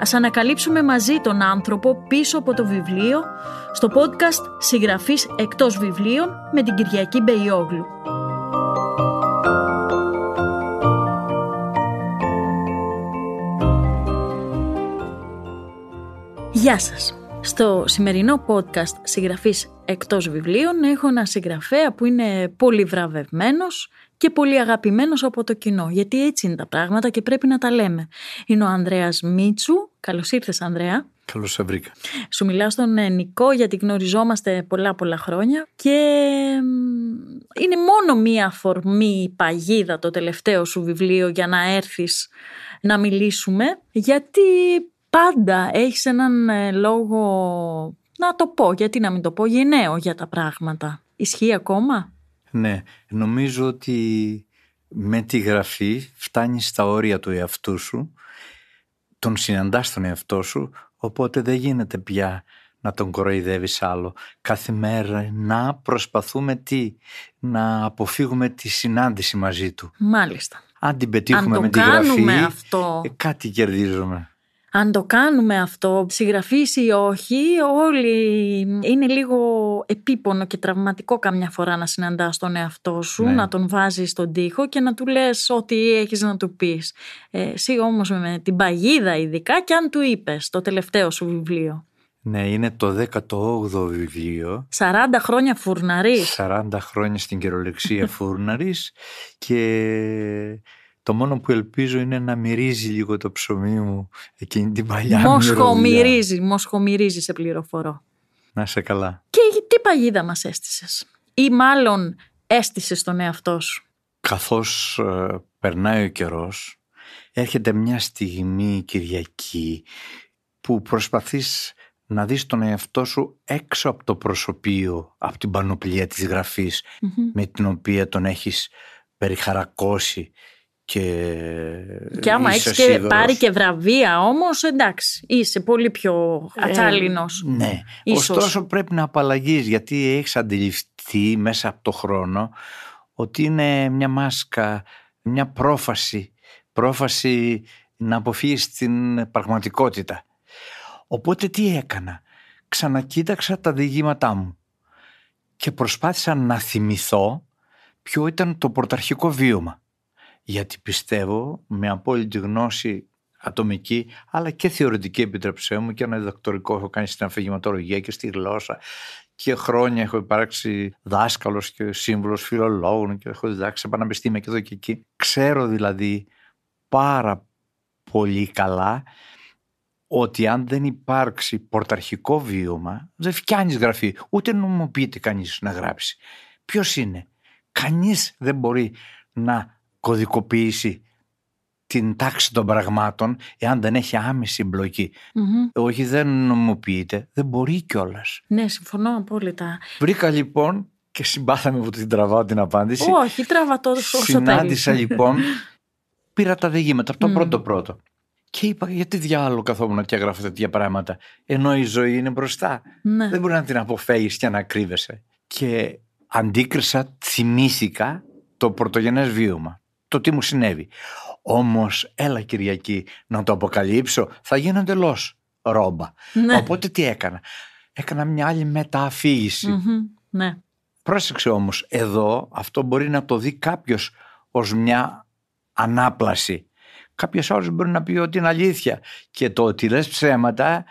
Ας ανακαλύψουμε μαζί τον άνθρωπο πίσω από το βιβλίο στο podcast «Συγγραφής εκτός βιβλίων» με την Κυριακή Μπεϊόγλου. Γεια σας! Στο σημερινό podcast συγγραφής εκτός βιβλίων έχω ένα συγγραφέα που είναι πολύ βραβευμένος και πολύ αγαπημένος από το κοινό, γιατί έτσι είναι τα πράγματα και πρέπει να τα λέμε. Είναι ο Ανδρέας Μίτσου. Καλώς ήρθες Ανδρέα. Καλώς σε βρήκα. Σου μιλάω στον ε, Νικό γιατί γνωριζόμαστε πολλά πολλά χρόνια και είναι μόνο μία αφορμή η παγίδα το τελευταίο σου βιβλίο για να έρθεις να μιλήσουμε γιατί πάντα έχεις έναν ε, λόγο, να το πω, γιατί να μην το πω, γενναίο για τα πράγματα. Ισχύει ακόμα; Ναι, νομίζω ότι με τη γραφή φτάνεις στα όρια του εαυτού σου, τον συναντάς τον εαυτό σου, οπότε δεν γίνεται πια να τον κοροϊδεύεις άλλο. Κάθε μέρα να προσπαθούμε τι, να αποφύγουμε τη συνάντηση μαζί του. Μάλιστα. Αν την πετύχουμε Αν το με τη γραφή, κάνουμε αυτό. ε, κάτι κερδίζουμε. Αν το κάνουμε αυτό, συγγραφείς ή όχι, όλοι είναι λίγο επίπονο και τραυματικό καμιά φορά να συναντάς τον εαυτό σου, Ναι. να τον βάζεις στον τοίχο και να του λες ό,τι έχεις να του πεις. Ε, εσύ όμως με την παγίδα ειδικά και αν του είπες το τελευταίο σου βιβλίο. Ναι, είναι το 18ο βιβλίο 40 χρόνια φουρναρής. 40 χρόνια στην κυριολεξία φούρναρης και το μόνο που ελπίζω είναι να μυρίζει λίγο το ψωμί μου εκείνη την παλιά μυρωδιά. Μοσχομυρίζει, μοσχομυρίζει σε πληροφορώ. Να σε καλά. Και τι παγίδα μας έστησες; Ή μάλλον έστησες τον εαυτό σου; Καθώς ε, περνάει ο καιρός έρχεται μια στιγμή Κυριακή που προσπαθείς να δεις τον εαυτό σου έξω από το προσωπείο, από την πανοπλία της γραφής με την οποία τον έχεις περιχαρακώσει και, Και άμα είσαι έχεις και σίγουρος. πάρει και βραβεία όμως, εντάξει, είσαι πολύ πιο ατσάλινος. Ε, ναι. Ίσως. Ωστόσο πρέπει να απαλλαγείς γιατί έχεις αντιληφθεί μέσα από το χρόνο ότι είναι μια μάσκα, μια πρόφαση, πρόφαση να αποφύγεις την πραγματικότητα. Οπότε τι έκανα; Ξανακοίταξα τα διηγήματά μου και προσπάθησα να θυμηθώ ποιο ήταν το πρωταρχικό βίωμα. Γιατί πιστεύω με απόλυτη γνώση ατομική αλλά και θεωρητική επιτρέψέ μου και ένα διδακτορικό έχω κάνει στην αφηγηματολογία και στη γλώσσα και χρόνια έχω υπάρξει δάσκαλος και σύμβουλος φιλολόγων και έχω διδάξει σε πανεπιστήμια και εδώ και εκεί. Ξέρω δηλαδή πάρα πολύ καλά ότι αν δεν υπάρξει πορταρχικό βίωμα δεν φτιάνεις γραφή ούτε νομιμοποιείται κανείς να γράψει. Ποιος είναι; Κανείς δεν μπορεί να κωδικοποιήσει την τάξη των πραγμάτων εάν δεν έχει άμεση εμπλοκή. Μμμ. Όχι δεν νομιμοποιείται, δεν μπορεί κιόλας. Ναι, συμφωνώ απόλυτα. Βρήκα λοιπόν και συμπάθαμε που την τραβάω την απάντηση. Όχι, τράβα το όσο Συνάντησα θέλεις. λοιπόν, πήρα τα διηγήματα από το Μμ. πρώτο πρώτο. Και είπα γιατί διάλογο καθόμουν και έγραφα τέτοια πράγματα. Ενώ η ζωή είναι μπροστά. Ναι. Δεν μπορεί να την αποφεύγεις και να κρύβεσαι. Και αντίκρισα, θυμήθηκα το πρωτογενές βίωμα. Το τι μου συνέβη. Όμως έλα Κυριακή να το αποκαλύψω θα γίνω εντελώς ρόμπα. Ναι. Οπότε τι έκανα. Έκανα μια άλλη μετααφήγηση. Μμμ. Ναι. Πρόσεξε όμως, εδώ αυτό μπορεί να το δει κάποιος ως μια ανάπλαση. Κάποιος άλλος μπορεί να πει ότι είναι αλήθεια. Και το ότι λες ψέματα,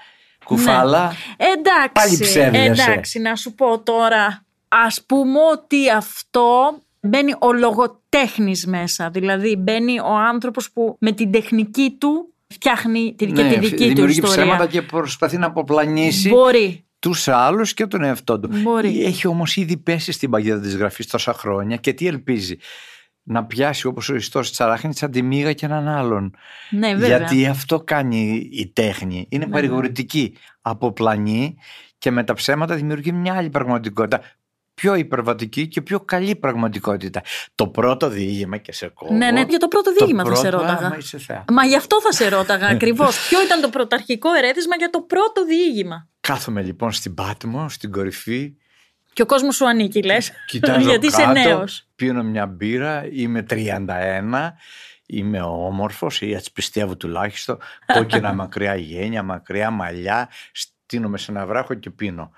κουφάλα, Εντάξει, Πάλι ψεύδεσαι. εντάξει, να σου πω τώρα. Ας πούμε ότι αυτό μπαίνει ο λογοτέχνης μέσα. Δηλαδή μπαίνει ο άνθρωπος που με την τεχνική του φτιάχνει τη, και ναι, τη δική του δημιουργεί ιστορία. ψέματα και προσπαθεί να αποπλανήσει Μπορεί. τους άλλους και τον εαυτό του. Μπορεί. Έχει όμως ήδη πέσει στην παγίδα της γραφής τόσα χρόνια και τι ελπίζει; Να πιάσει όπως ο ιστός της αράχνης αντιμίγα και έναν άλλον. Ναι, βέβαια. Γιατί αυτό κάνει η τέχνη. Είναι παρηγορητική. Αποπλανεί και με τα ψέματα δημιουργεί μια άλλη πραγματικότητα. Πιο υπερβατική και πιο καλή πραγματικότητα. Το πρώτο διήγημα και σε κόβω. Ναι, ναι, για το πρώτο διήγημα θα σε ρώταγα. Άμα είσαι θεά. Μα γι' αυτό θα σε ρώταγα ακριβώς. Ποιο ήταν το πρωταρχικό ερέθισμα για το πρώτο διήγημα; Κάθομαι λοιπόν στην Πάτμο, στην κορυφή. Και ο κόσμος σου ανήκει, λες. Κοιτάζω Γιατί είσαι κάτω, νέος. Πίνω μια μπύρα, είμαι 31, είμαι όμορφος ή έτσι πιστεύω τουλάχιστον. Κόκκινα μακριά γένια, μακριά μαλλιά. Στείνομαι σε ένα βράχο και πίνω.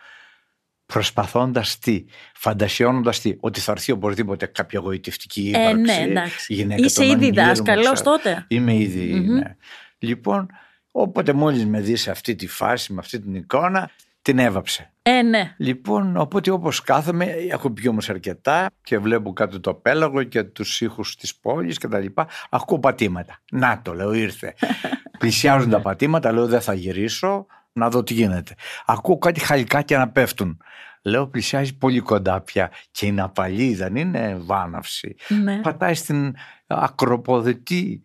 Προσπαθώντας τι, φαντασιώνοντας τι, ότι θα έρθει οπωσδήποτε κάποια γοητευτική Ε, ύπαρξη. ναι, εντάξει. γυναίκα Είσαι των ήδη αγγέλων, δάσκαλος ξέρω. τότε. Είμαι ήδη, ναι. Λοιπόν, όποτε μόλις με δεις σε αυτή τη φάση, με αυτή την εικόνα, την έβαψε. Ε, ναι. Λοιπόν, οπότε όπως κάθομαι, έχω πει όμως αρκετά και βλέπω κάτω το πέλαγο και τους ήχους της πόλης και τα λοιπά. Ακούω πατήματα. Να το, λέω, ήρθε. Πλησιάζουν τα πατήματα, λέω, δεν θα γυρίσω, να δω τι γίνεται. Ακούω κάτι χαλικάκια να πέφτουν. Λέω, πλησιάζει πολύ κοντά πια και είναι απαλή, δεν είναι βάναυση. ναι. Πατάει στην ακροποδετή.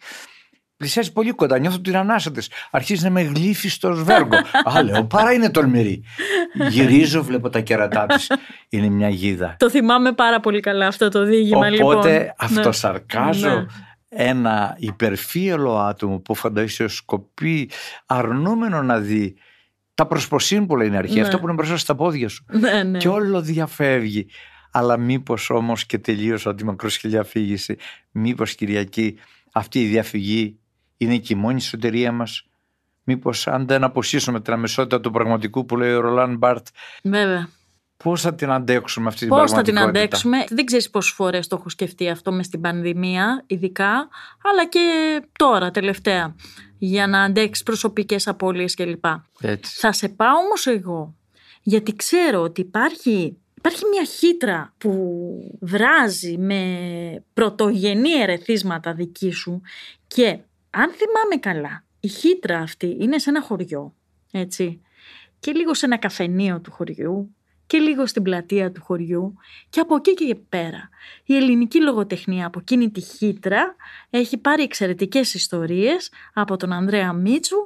Πλησιάζει πολύ κοντά, νιώθω την ανάσα τη. Αρχίζει να με γλύφει στο σβέργο. Α, λέω, παρά είναι τολμηρή. Γυρίζω, βλέπω τα κερατά της. Είναι μια γίδα. Το θυμάμαι πάρα πολύ καλά αυτό το διήγημα, λοιπόν. Οπότε αυτοσαρκάζω Ναι. ένα υπερφύελο άτομο που φαντασιοσκοπεί αρνούμενο να δει τα προσποσύνη που λέει είναι αρχή, Ναι. αυτό που είναι μπροστά στα πόδια σου. Ναι, ναι. Και όλο διαφεύγει. Αλλά μήπως όμως και τελείωσα τη μακροσχελιά φύγηση, μήπως Κυριακή αυτή η διαφυγή είναι και η μόνη σωτηρία μας; Μήπως αν δεν αποσύσουμε την αμεσότητα του πραγματικού που λέει ο Ρολάν Μπάρτ, Βέβαια. Πώς θα την αντέξουμε αυτή την Πώς θα την πραγματικότητα; αντέξουμε, δεν ξέρεις πόσες φορές το έχω σκεφτεί αυτό μες στην πανδημία, ειδικά, αλλά και τώρα, τελευταία, για να αντέξεις προσωπικές απώλειες κλπ. Έτσι. Θα σε πάω όμως εγώ, γιατί ξέρω ότι υπάρχει, υπάρχει μια χύτρα που βράζει με πρωτογενή ερεθίσματα δική σου και αν θυμάμαι καλά, η χύτρα αυτή είναι σε ένα χωριό, έτσι, και λίγο σε ένα καφενείο του χωριού και λίγο στην πλατεία του χωριού και από εκεί και πέρα. Η ελληνική λογοτεχνία από εκείνη τη χύτρα έχει πάρει εξαιρετικές ιστορίες από τον Ανδρέα Μίτσου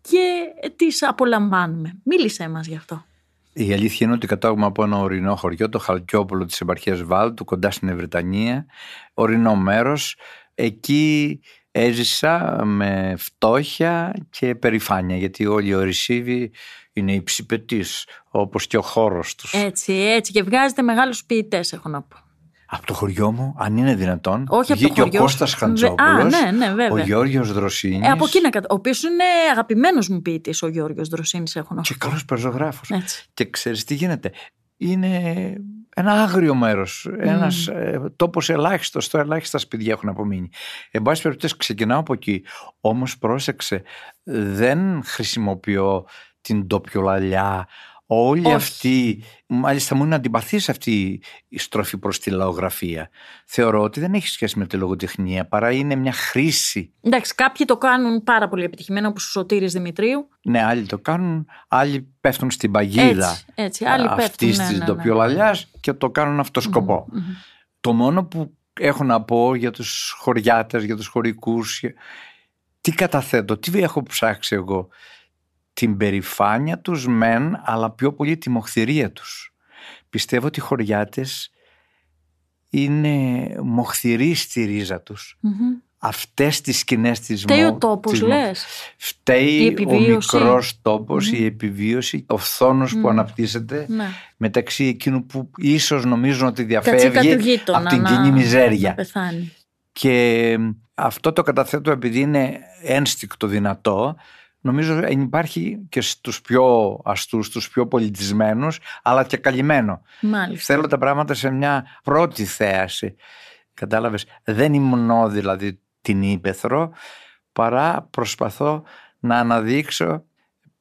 και τις απολαμβάνουμε. Μίλησέ μας γι' αυτό. Η αλήθεια είναι ότι κατάγομαι από ένα ορεινό χωριό, το Χαλκιόπουλο της επαρχίας Βάλτου, κοντά στην Ευρυτανία. Ορεινό μέρος. Εκεί έζησα με φτώχεια και περηφάνεια, γιατί όλοι οι ορισίβοι είναι υψηπετείς, όπως και ο χώρος τους. Έτσι, έτσι και βγάζετε μεγάλους ποιητές έχω να πω. Από το χωριό μου, αν είναι δυνατόν, Όχι από το βγήκε χωριό ο Κώστας σου. Χαντζόπουλος, Α, ναι, ναι, βέβαια. ο Γιώργος Δροσίνης Ε, από εκεί να κατα... Ο οποίος είναι αγαπημένος μου ποιητής ο Γιώργος Δροσίνης έχω να και σου πω. καλός πεζογράφος. Έτσι. Και ξέρεις τι γίνεται. Είναι ένα άγριο μέρος, ένας ε, τόπος ελάχιστος, το ελάχιστα σπίτια έχουν απομείνει. Εν πάση περιπτώσει ξεκινάω από εκεί, όμως πρόσεξε, δεν χρησιμοποιώ την τοπιολαλιά, όλη Όχι. αυτή, μάλιστα μου είναι αντιπαθής αυτή η στροφή προς τη λαογραφία. Θεωρώ ότι δεν έχει σχέση με τη λογοτεχνία, παρά είναι μια χρήση. Εντάξει, κάποιοι το κάνουν πάρα πολύ επιτυχημένα όπως ο Σωτήρης Δημητρίου. Ναι, άλλοι το κάνουν, άλλοι πέφτουν στην παγίδα Έτσι, έτσι, άλλοι πέφτουν, αυτής ναι, της ναι, ναι. ντοπιολαλιάς και το κάνουν αυτό σκοπό. Το μόνο που έχω να πω για τους χωριάτες, για τους χωρικούς, για- τι καταθέτω, τι έχω ψάξει εγώ; Την περηφάνεια τους μεν, αλλά πιο πολύ τη μοχθηρία τους. Πιστεύω ότι οι χωριάτες είναι μοχθηροί στη ρίζα τους. Μμμ. Αυτές τις σκηνές της Φταίει ο μο- τόπος, της μο- λες. Φταίει Η ο επιβίωση. μικρός τόπος, η επιβίωση, ο φθόνος που αναπτύσσεται Ναι. μεταξύ εκείνου που ίσως νομίζουν ότι Κατσίκα του διαφεύγει γείτονα. από την να- κοινή μιζέρια. Να πεθάνει. Και αυτό το καταθέτω επειδή είναι ένστικτο δυνατό, νομίζω υπάρχει και στους πιο αστούς, στους πιο πολιτισμένους, αλλά και καλυμμένο. Μάλιστα. Θέλω τα πράγματα σε μια πρώτη θέαση. Κατάλαβες, δεν υμνώ δηλαδή την ύπεθρο, παρά προσπαθώ να αναδείξω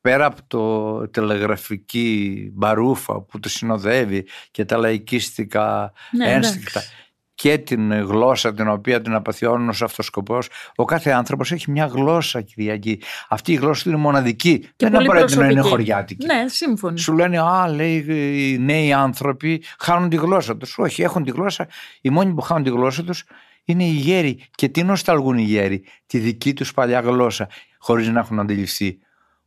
πέρα από το τηλεγραφική μπαρούφα που το συνοδεύει και τα λαϊκίστικα Ναι, ένστικτα εντάξει. Και την γλώσσα την οποία την απαθιώνουν ως αυτός σκοπός. Ο κάθε άνθρωπος έχει μια γλώσσα Κυριακή. Αυτή η γλώσσα του είναι μοναδική. Και δεν πολύ απαραίτητο να είναι προσωπική. χωριάτικη. Ναι, σύμφωνοι. Σου λένε, Α, λέει, οι νέοι άνθρωποι χάνουν τη γλώσσα τους. Όχι, έχουν τη γλώσσα. Οι μόνοι που χάνουν τη γλώσσα τους είναι οι γέροι. Και τι νοσταλγούν οι γέροι, τη δική τους παλιά γλώσσα, χωρίς να έχουν αντιληφθεί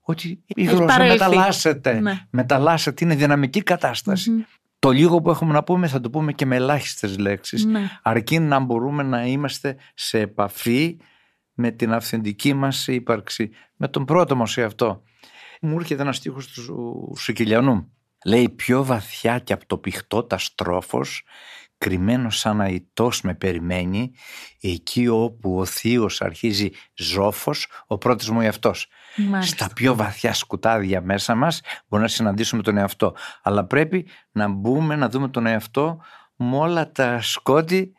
ότι η Έχει γλώσσα παρέλθει. μεταλλάσσεται. Ναι. Μεταλλάσσεται, είναι δυναμική κατάσταση. Μμμ. Το λίγο που έχουμε να πούμε θα το πούμε και με ελάχιστες λέξεις Ναι. αρκεί να μπορούμε να είμαστε σε επαφή με την αυθεντική μας ύπαρξη, με τον πρώτο μας εαυτό. Μου έρχεται ένας στίχος του Σικυλιανού. Λέει πιο βαθιά και από το πηχτό τα στρόφος, κρυμμένος σαν αητός με περιμένει, εκεί όπου ο θείος αρχίζει ζόφος, ο πρώτος μου εαυτός. Μάλιστα. Στα πιο βαθιά σκουτάδια μέσα μας μπορεί να συναντήσουμε τον εαυτό. Αλλά πρέπει να μπούμε να δούμε τον εαυτό με όλα τα σκότη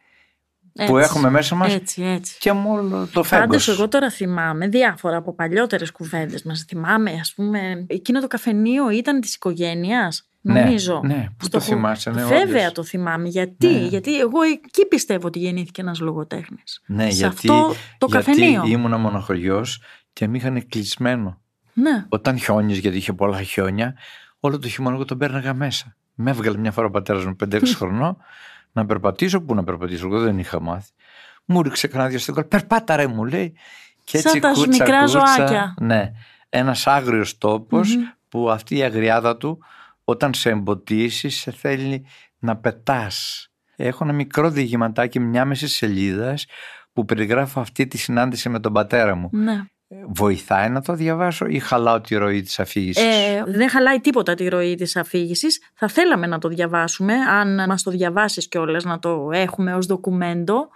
που Έτσι, έχουμε μέσα μας Έτσι, έτσι. και με όλο το Πάντως φέγγος. εγώ τώρα θυμάμαι διάφορα από παλιότερες κουβέντες μας. Θυμάμαι ας πούμε εκείνο το καφενείο ήταν της οικογένειας. Ναι, Νομίζω. ναι. Πού Στο το χω- θυμάσαι, ναι, Βέβαια όντως. το θυμάμαι. Γιατί, Ναι. γιατί εγώ εκεί πιστεύω ότι γεννήθηκε ένας λογοτέχνης. Ναι, Σε γιατί, αυτό το γιατί καφενείο. ήμουνα μονοχωριός και με είχαν κλεισμένο. Ναι. Όταν χιόνιζε, γιατί είχε πολλά χιόνια, όλο το χειμώνα εγώ τον πέρναγα μέσα. Με έβγαλε μια φορά ο πατέρας μου 5-6 χρονών να περπατήσω. Πού να περπατήσω, εγώ δεν είχα μάθει. Μου ρίξε κανένα δύο στην κόλλα. Περπάτα ρε μου λέει. Και Σαν έτσι τα κούτσα, μικρά κούτσα, ζωάκια. Ναι. Ένας άγριος τόπος που αυτή η αγριάδα του όταν σε εμποτίσει σε θέλει να πετάς. Έχω ένα μικρό διηγηματάκι μια μέση σελίδας που περιγράφω αυτή τη συνάντηση με τον πατέρα μου. ναι. Βοηθάει να το διαβάσω ή χαλάω τη ροή της αφήγησης; Ε, δεν χαλάει τίποτα τη ροή της αφήγησης. Θα θέλαμε να το διαβάσουμε, αν μας το διαβάσεις κιόλας, να το έχουμε ως ντοκουμέντο.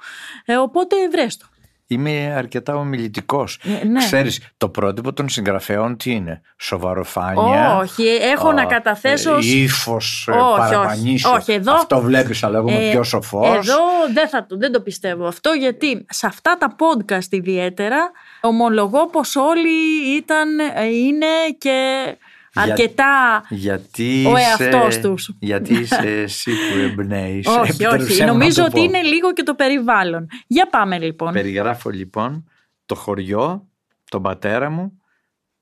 Ε, οπότε βρες το. Είμαι αρκετά ομιλητικός. Ε, ναι. Ξέρεις, το πρότυπο των συγγραφέων τι είναι; Σοβαροφάνεια. Όχι, έχω να καταθέσω ως- Ύφος, Όχι, όχι. παραπανίσιο. Όχι, εδώ- Αυτό βλέπεις, αλλά εγώ είμαι Ε, πιο σοφός. Εδώ δεν, θα, το- δεν το πιστεύω αυτό γιατί σε αυτά τα podcast ιδιαίτερα ομολογώ πως όλοι ήταν, ε, είναι και Για- αρκετά... Γιατί Ο είσαι, εαυτός τους. Γιατί είσαι εσύ που εμπνέεις. όχι, Επιτρέψέ όχι. μου να Νομίζω το ότι πω. είναι λίγο και το περιβάλλον. Για πάμε λοιπόν. Περιγράφω λοιπόν το χωριό, τον πατέρα μου,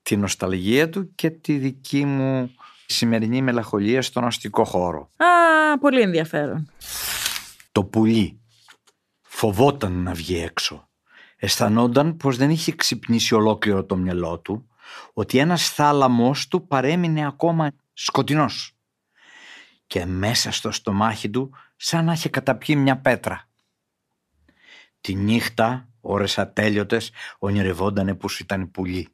τη νοσταλγία του και τη δική μου σημερινή μελαγχολία στον αστικό χώρο. Α, πολύ ενδιαφέρον. Το πουλί φοβόταν να βγει έξω. Αισθανόταν πως δεν είχε ξυπνήσει ολόκληρο το μυαλό του, ότι ένας θάλαμος του παρέμεινε ακόμα σκοτεινός. Και μέσα στο στομάχι του σαν να είχε καταπιεί μια πέτρα. Τη νύχτα, ώρες ατέλειωτες, ονειρευόντανε πως ήταν πουλί.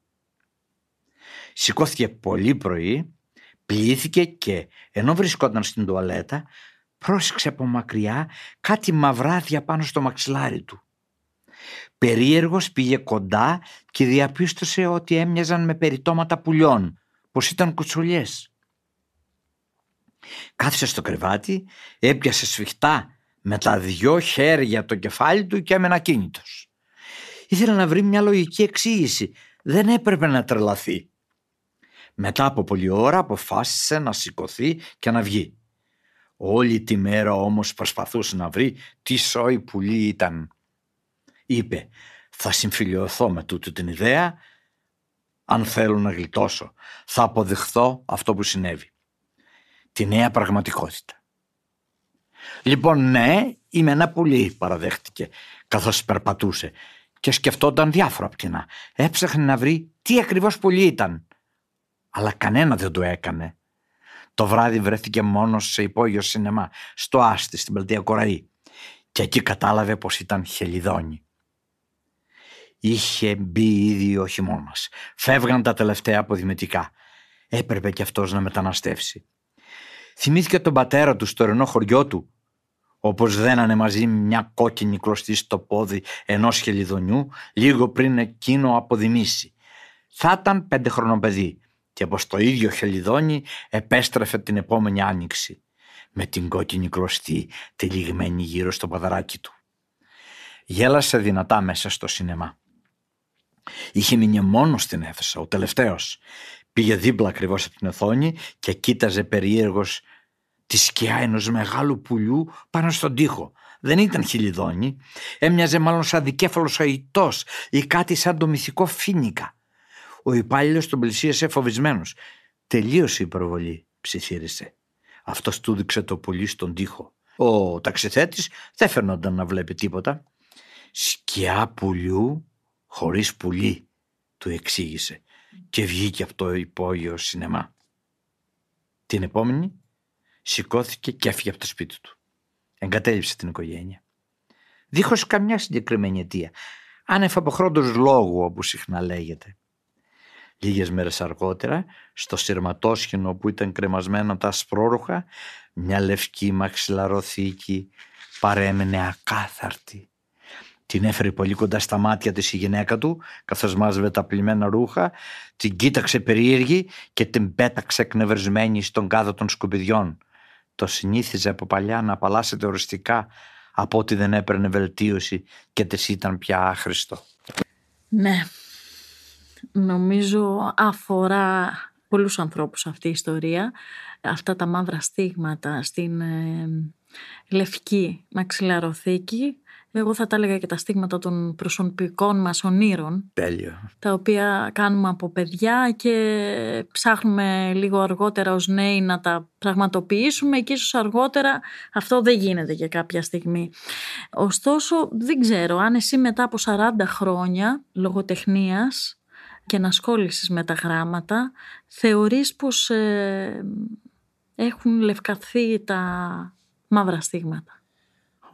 Σηκώθηκε πολύ πρωί, πλήθηκε και ενώ βρισκόταν στην τουαλέτα, πρόσεξε από μακριά κάτι μαυράδια πάνω στο μαξιλάρι του. Περίεργος πήγε κοντά και διαπίστωσε ότι έμοιαζαν με περιτώματα πουλιών, πως ήταν κουτσουλιές. Κάθισε στο κρεβάτι, έπιασε σφιχτά με τα δυο χέρια το κεφάλι του και έμενε ακίνητος. Ήθελε να βρει μια λογική εξήγηση. Δεν έπρεπε να τρελαθεί. Μετά από πολλή ώρα αποφάσισε να σηκωθεί και να βγει. Όλη τη μέρα όμως προσπαθούσε να βρει τι σόι πουλί ήταν. Είπε θα συμφιλειωθώ με τούτη την ιδέα αν θέλω να γλιτώσω. Θα αποδεχθώ αυτό που συνέβη. Τη νέα πραγματικότητα. Λοιπόν ναι είμαι ένα πουλί παραδέχτηκε καθώς περπατούσε και σκεφτόταν διάφορα πτηνά. Έψαχνε να βρει τι ακριβώς πουλί ήταν. Αλλά κανένα δεν το έκανε. Το βράδυ βρέθηκε μόνος σε υπόγειο σινεμά, στο Άστι, στην πλατεία Κοραή. Και εκεί κατάλαβε πως ήταν χελιδόνι. Είχε μπει ήδη ο χειμώνας. Φεύγαν τα τελευταία αποδημητικά. Έπρεπε κι αυτός να μεταναστεύσει. Θυμήθηκε τον πατέρα του στο ρενό χωριό του, όπως δένανε μαζί μια κόκκινη κλωστή στο πόδι ενός χελιδονιού λίγο πριν εκείνο αποδημήσει. Θα ήταν πέντε χρονών παιδί και πως το ίδιο χελιδόνι επέστρεφε την επόμενη άνοιξη με την κόκκινη κλωστή τυλιγμένη γύρω στο παδαράκι του. Γέλασε δυνατά μέσα στο σινεμά. Είχε μείνει μόνος στην αίθουσα, ο τελευταίος. Πήγε δίπλα ακριβώς από την οθόνη και κοίταζε περίεργος τη σκιά ενός μεγάλου πουλιού πάνω στον τοίχο. Δεν ήταν χιλιδόνι, έμοιαζε μάλλον σαν δικέφαλος αητός ή κάτι σαν το μυθικό φίνικα. Ο υπάλληλος τον πλησίασε φοβισμένος. Τελείωσε η προβολή, ψιθύρισε. Αυτός του δείξε το πουλί στον τοίχο. Ο ταξιθέτης δεν φαινόταν να βλέπει τίποτα. Σκιά πουλιού χωρίς πουλί, του εξήγησε και βγήκε από το υπόγειο σινεμά. Την επόμενη σηκώθηκε και έφυγε από το σπίτι του. Εγκατέλειψε την οικογένεια. Δίχως καμιά συγκεκριμένη αιτία. Άνευ αποχρόντος λόγου όπως συχνά λέγεται. Λίγες μέρες αργότερα, στο σειρματόσχηνο που ήταν κρεμασμένα τα ασπρόρουχα, μια λευκή μαξιλαροθήκη παρέμενε ακάθαρτη. Την έφερε πολύ κοντά στα μάτια της η γυναίκα του, καθώς μάζευε τα πλημμένα ρούχα, την κοίταξε περίεργη και την πέταξε εκνευρισμένη στον κάδο των σκουπιδιών. Το συνήθιζε από παλιά να απαλλάσσεται οριστικά από ότι δεν έπαιρνε βελτίωση και της ήταν πια άχρηστο. Ναι, νομίζω αφορά πολλούς ανθρώπους αυτή η ιστορία. Αυτά τα μαύρα στίγματα στην ε, λευκή μαξιλαροθήκη εγώ θα τα έλεγα και τα στίγματα των προσωπικών μας ονείρων. Τέλειο. Τα οποία κάνουμε από παιδιά και ψάχνουμε λίγο αργότερα ως νέοι να τα πραγματοποιήσουμε και ίσως αργότερα αυτό δεν γίνεται για κάποια στιγμή. Ωστόσο δεν ξέρω αν εσύ μετά από 40 χρόνια λογοτεχνίας και ενασχόλησης με τα γράμματα θεωρείς πως ε, έχουν λευκαθεί τα μαύρα στίγματα;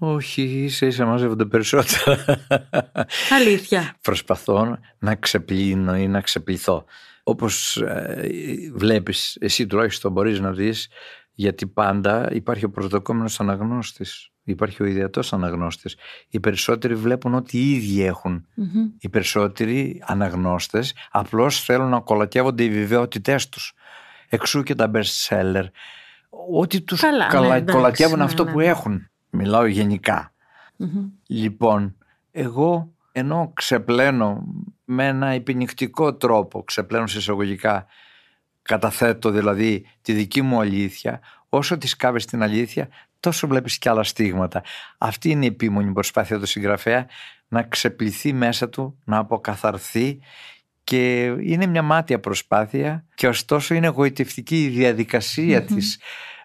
Όχι, ίσα ίσα μαζεύονται περισσότερα. Αλήθεια. Προσπαθώ να ξεπλύνω ή να ξεπληθώ. Όπως ε, βλέπεις, εσύ τουλάχιστον μπορείς να δεις, γιατί πάντα υπάρχει ο προσδοκόμενος αναγνώστης. Υπάρχει ο ιδιαίτερος αναγνώστης. Οι περισσότεροι βλέπουν ότι οι ίδιοι Οι περισσότεροι αναγνώστες απλώς θέλουν να κολακεύονται οι βεβαιότητές τους. Εξού και τα best seller. Ότι τους Καλά, ναι, κολακεύουν ναι, αυτό ναι. που έχουν. Μιλάω Λοιπόν, εγώ ενώ ξεπλένω με ένα υπενικτικό τρόπο, ξεπλένω σε εισαγωγικά, καταθέτω δηλαδή τη δική μου αλήθεια, όσο τη κάβεις την αλήθεια, τόσο βλέπεις και άλλα στίγματα. Αυτή είναι η επίμονη προσπάθεια του συγγραφέα να ξεπληθεί μέσα του, να αποκαθαρθεί και είναι μια μάτια προσπάθεια και ωστόσο είναι εγωιτευτική η διαδικασία mm-hmm. της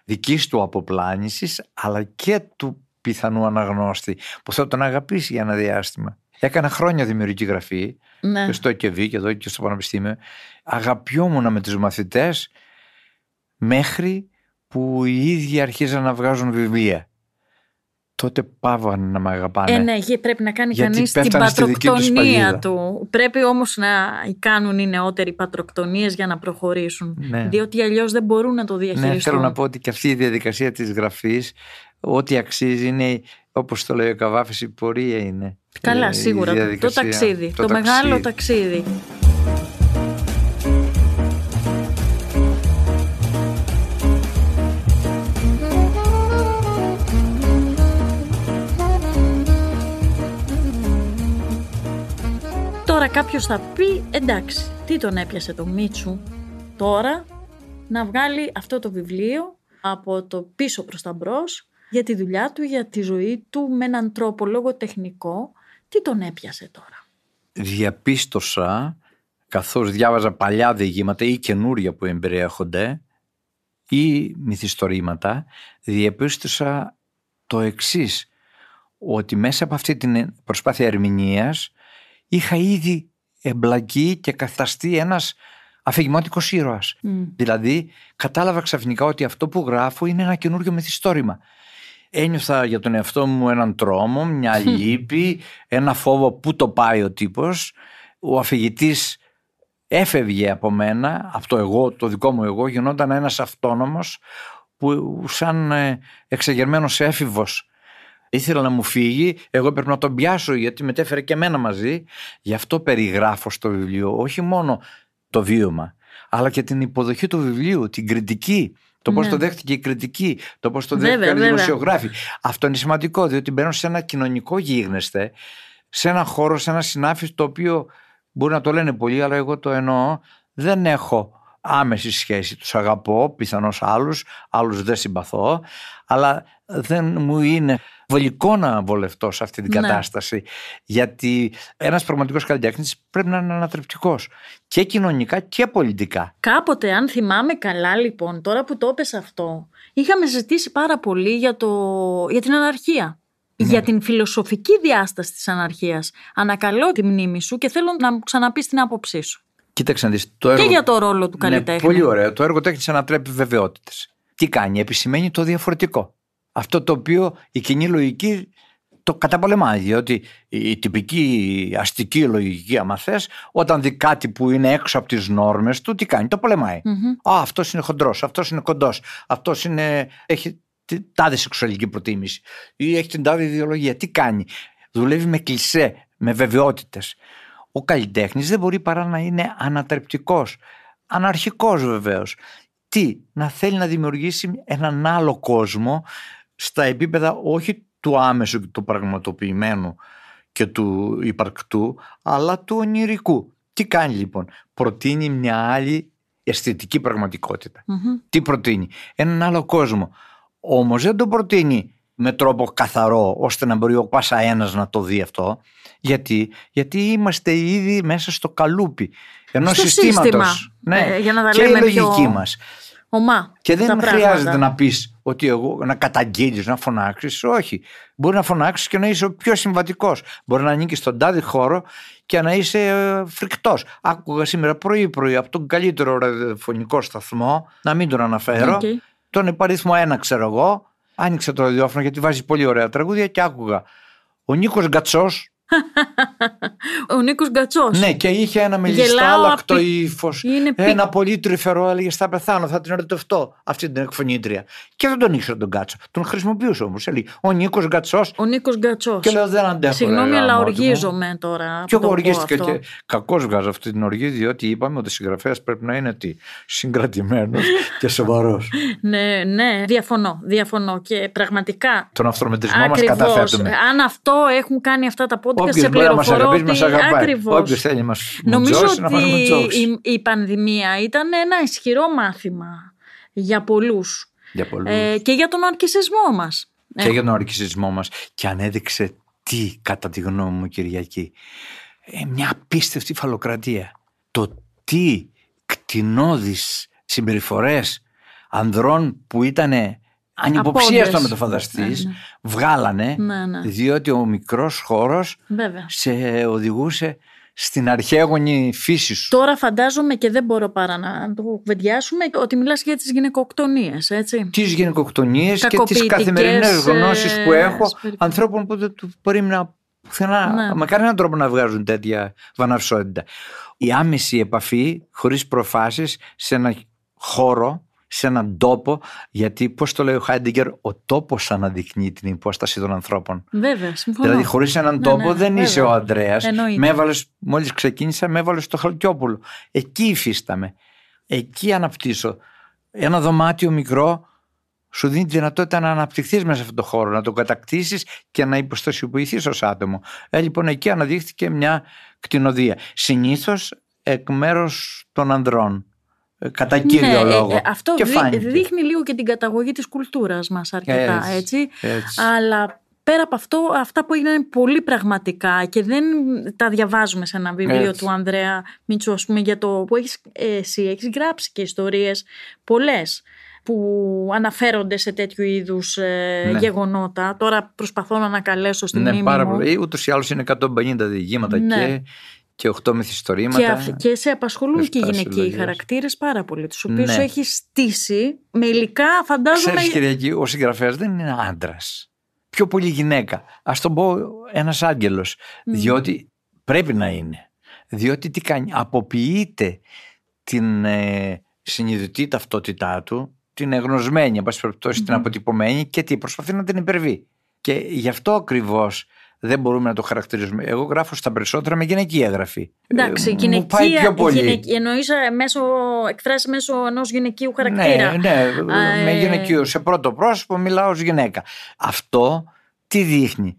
δικής του αποπλάνησης αλλά και του πιθανού αναγνώστη που θα τον αγαπήσει για ένα διάστημα. Έκανα χρόνια δημιουργική γραφή ναι. και στο ΕΚΕΒ και εδώ και στο Πανεπιστήμιο. Αγαπιόμουν με τους μαθητές μέχρι που οι ίδιοι αρχίζαν να βγάζουν βιβλία. Τότε πάβαν να με αγαπάνε. Ε, ναι, πρέπει να κάνει κανείς την πατροκτονία του. Πρέπει όμως να κάνουν οι νεότεροι πατροκτονίες για να προχωρήσουν. Ναι. Διότι αλλιώς δεν μπορούν να το ναι, διαχειριστούν. Ναι, θέλω να πω ότι και αυτή η διαδικασία της γραφής ό,τι αξίζει είναι, όπως το λέει ο Καβάφης, η πορεία είναι. Καλά, σίγουρα. Το ταξίδι, το, μεγάλο ταξίδι. Κάποιος θα πει εντάξει, τι τον έπιασε το Μίτσου τώρα να βγάλει αυτό το βιβλίο από το πίσω προς τα μπρος για τη δουλειά του, για τη ζωή του με έναν τρόπο λογοτεχνικό. Τι τον έπιασε τώρα; Διαπίστωσα καθώς διάβαζα παλιά διηγήματα ή καινούρια που εμπεριέχονται ή μυθιστορήματα διαπίστωσα το εξής ότι μέσα από αυτή την προσπάθεια ερμηνείας είχα ήδη εμπλακεί και καθαστεί ένας αφηγημάτικος ήρωας. Δηλαδή κατάλαβα ξαφνικά ότι αυτό που γράφω είναι ένα καινούριο μυθιστόρημα ένιωθα για τον εαυτό μου έναν τρόμο, μια λύπη, ένα φόβο που το πάει ο τύπος. Ο αφηγητής έφευγε από μένα, από το εγώ, το δικό μου εγώ, γινόταν ένας αυτόνομος που σαν ε, εξεγερμένος έφηβος ήθελα να μου φύγει, εγώ πρέπει να τον πιάσω γιατί μετέφερε και εμένα μαζί. Γι' αυτό περιγράφω στο βιβλίο όχι μόνο το βίωμα, αλλά και την υποδοχή του βιβλίου, την κριτική το πώς ναι. το δέχτηκε η κριτική, το πώς το δέχτηκαν οι δημοσιογράφοι. Αυτό είναι σημαντικό, διότι μπαίνω σε ένα κοινωνικό γίγνεσθε, σε ένα χώρο, σε ένα συνάφι το οποίο μπορεί να το λένε πολλοί, αλλά εγώ το εννοώ. Δεν έχω άμεση σχέση. Τους αγαπώ, πιθανώς άλλους, άλλους δεν συμπαθώ, αλλά δεν μου είναι βολικό να βολευτώ σε αυτή την ναι. κατάσταση. Γιατί ένας πραγματικός καλλιτέχνης πρέπει να είναι ανατρεπτικός και κοινωνικά και πολιτικά. Κάποτε, αν θυμάμαι καλά λοιπόν, τώρα που το έπεσε αυτό, είχαμε ζητήσει πάρα πολύ για, το... για την αναρχία. Ναι. Για την φιλοσοφική διάσταση της αναρχίας. Ανακαλώ τη μνήμη σου και θέλω να μου ξαναπείς την άποψή σου. Κοίταξε να δεις. Το έργο... Και για το ρόλο του ναι, καλλιτέχνη. Ναι, πολύ ωραίο. Το έργο τέχνης ανατρέπει βεβαιότητες. τι κάνει, επισημαίνει το διαφορετικό. Αυτό το οποίο η κοινή λογική το καταπολεμάει. Διότι η τυπική αστική λογική, άμα θες, όταν δει κάτι που είναι έξω από τις νόρμες του, τι κάνει, το πολεμάει. Mm-hmm. Α, αυτός είναι χοντρός, αυτός είναι κοντός, αυτός έχει την τάδε σεξουαλική προτίμηση ή έχει την τάδε ιδεολογία. Τι κάνει, δουλεύει με κλισέ, με βεβαιότητες. Ο καλλιτέχνης δεν μπορεί παρά να είναι ανατρεπτικός, αναρχικός βεβαίως. Τι, να θέλει να δημιουργήσει έναν άλλο κόσμο στα επίπεδα όχι του άμεσου και του πραγματοποιημένου και του υπαρκτού, αλλά του ονειρικού. Τι κάνει λοιπόν, προτείνει μια άλλη αισθητική Τι προτείνει, έναν άλλο κόσμο. Όμως δεν το προτείνει με τρόπο καθαρό ώστε να μπορεί ο πάσα ένας να το δει αυτό. Γιατί, Γιατί είμαστε ήδη μέσα στο καλούπι ενός στο συστήματος. Σύστημα. Ναι. Ε, για να τα και λέμε η λογική πιο... μας. Ομά, και δεν τα χρειάζεται πράγματα. να πεις ότι εγώ να καταγγείλεις, να φωνάξεις. Όχι. Μπορεί να φωνάξεις και να είσαι ο πιο συμβατικός. Μπορεί να ανήκει στον τάδι χώρο και να είσαι ε, φρικτός. Άκουγα σήμερα πρωί-πρωί από τον καλύτερο ραδιοφωνικό σταθμό, να μην τον αναφέρω, Okay. τον υπαριθμό ένα ξέρω εγώ, άνοιξε το ραδιόφωνο γιατί βάζει πολύ ωραία τραγούδια και άκουγα. Ο Νίκος Γκατσός Ο Νίκος Γκατσός. ναι, και είχε ένα Γελάω μελιστάλακτο απ' τη- ύφος. Είναι πι- Ένα πολύ τρυφερό, έλεγε Θα πεθάνω, θα την ερωτευτώ αυτή την εκφωνήτρια. Και δεν τον ήξερα τον Γκάτσο. Τον χρησιμοποιούσε όμως. Έλεγε Ο Νίκος Γκατσός. Ο Νίκος Γκατσός. Και λέω Δεν αντέχω. Συγγνώμη, ρε, αλλά γάμο του μου». οργίζομαι τώρα. Και που εγώ το πω οργίστηκα αυτό. και κακώς βγάζω αυτή την οργή, διότι είπαμε ότι ο συγγραφέας πρέπει να είναι τι, συγκρατημένος και σοβαρός. Ναι, ναι, διαφωνώ. Διαφωνώ. Και πραγματικά. Τον αυτομετρισμό μας Ακριβώς. καταθέτουμε. Αν αυτό έχουν κάνει αυτά τα podcast, Όποιος σε μπορεί να μας πληροφορώ αγαπήσει, ότι μα αγαπάει. ακριβώς. Όποιος θέλει να μας Νομίζω μουτζώσει, να μα ότι μουτζώσει. η, η πανδημία ήταν ένα ισχυρό μάθημα για πολλούς Για πολλούς. ε, και για τον αρκισισμό μας. Ε, και για τον ορκισμό μας και ανέδειξε τι κατά τη γνώμη μου Κυριακή ε, μια απίστευτη φαλοκρατία το τι κτηνώδεις συμπεριφορές ανδρών που ήταν ανυποψία Απόντες. στο να το φανταστείς Ναι, ναι. βγάλανε Ναι, ναι. διότι ο μικρός χώρος Βέβαια. σε οδηγούσε στην αρχαίγονη φύση σου. Τώρα φαντάζομαι και δεν μπορώ παρά να το κουβεντιάσουμε ότι μιλάς για τις γυναικοκτονίες, έτσι. τις γυναικοκτονίες και τις Κακοποιητικές, καθημερινές γνώσεις που ε, έχω συμπεριφορές. ανθρώπων που δεν του περίμενα πουθενά Ναι. με κανέναν τρόπο να βγάζουν τέτοια βαναυσότητα. Η άμεση επαφή χωρίς προφάσεις σε ένα χώρο, σε έναν τόπο, γιατί πώς το λέει ο Χάιντιγκερ, ο τόπος αναδεικνύει την υπόσταση των ανθρώπων. Βέβαια, συμφωνώ. Δηλαδή, χωρίς έναν Ναι, τόπο ναι, δεν βέβαια. είσαι ο Ανδρέας. Εννοείται. Με έβαλες, μόλις ξεκίνησα, με έβαλες στο Χαλκιόπουλο. Εκεί υφίσταμαι. Εκεί αναπτύσσω. Ένα δωμάτιο μικρό σου δίνει τη δυνατότητα να αναπτυχθείς μέσα σε αυτόν τον χώρο, να το κατακτήσεις και να υποστασιοποιηθείς ως άτομο. Ε, λοιπόν, εκεί αναδείχθηκε μια κτηνοδία. Συνήθως εκ μέρους των ανδρών. Ε, Κατά κύριο Ναι, ε, λόγο. ε, αυτό και δεί- φάνηκε. δείχνει λίγο και την καταγωγή της κουλτούρας μας αρκετά, έτσι. έτσι. Αλλά πέρα από αυτό, αυτά που έγιναν είναι πολύ πραγματικά και δεν τα διαβάζουμε σε ένα βιβλίο Έτσι. του Ανδρέα Μίτσου, ας πούμε, για το που έχεις, ε, εσύ έχεις γράψει και ιστορίες πολλές που αναφέρονται σε τέτοιου είδους ε, Ναι. γεγονότα. Τώρα προσπαθώ να ανακαλέσω στη Ναι, μνήμη πάρα μου. πολύ. Ούτως ή άλλως είναι 150 διηγήματα Ναι. και, και 8 μυθιστορήματα. Και, αυ- και σε απασχολούν και οι Λεφτά γυναικοί συλλογές. χαρακτήρες πάρα πολύ, τους οποίους Ναι. σου έχει στήσει με υλικά, φαντάζομαι... Ξέρεις Κυριακή, ο συγγραφέας δεν είναι άντρας. Πιο πολύ γυναίκα. Α τον πω ένας άγγελος. Διότι πρέπει να είναι. Διότι τι κάνει, αποποιείται την ε, συνειδητή ταυτότητά του, την εγνωσμένη, εν πάση περιπτώσει, την αποτυπωμένη και τι προσπαθεί να την υπερβεί. Και γι' αυτό ακριβώς δεν μπορούμε να το χαρακτηρίζουμε. Εγώ γράφω στα περισσότερα με γυναική έγγραφη. Εντάξει, Ε, μου πάει γυναικεία, πιο πολύ. γυναικ- εννοείς ε, μέσω, εκφράσεις μέσω ενός γυναικείου χαρακτήρα. Ναι, ναι, Α, με ε, γυναικείο. Σε πρώτο πρόσωπο μιλάω ως γυναίκα. Αυτό τι δείχνει;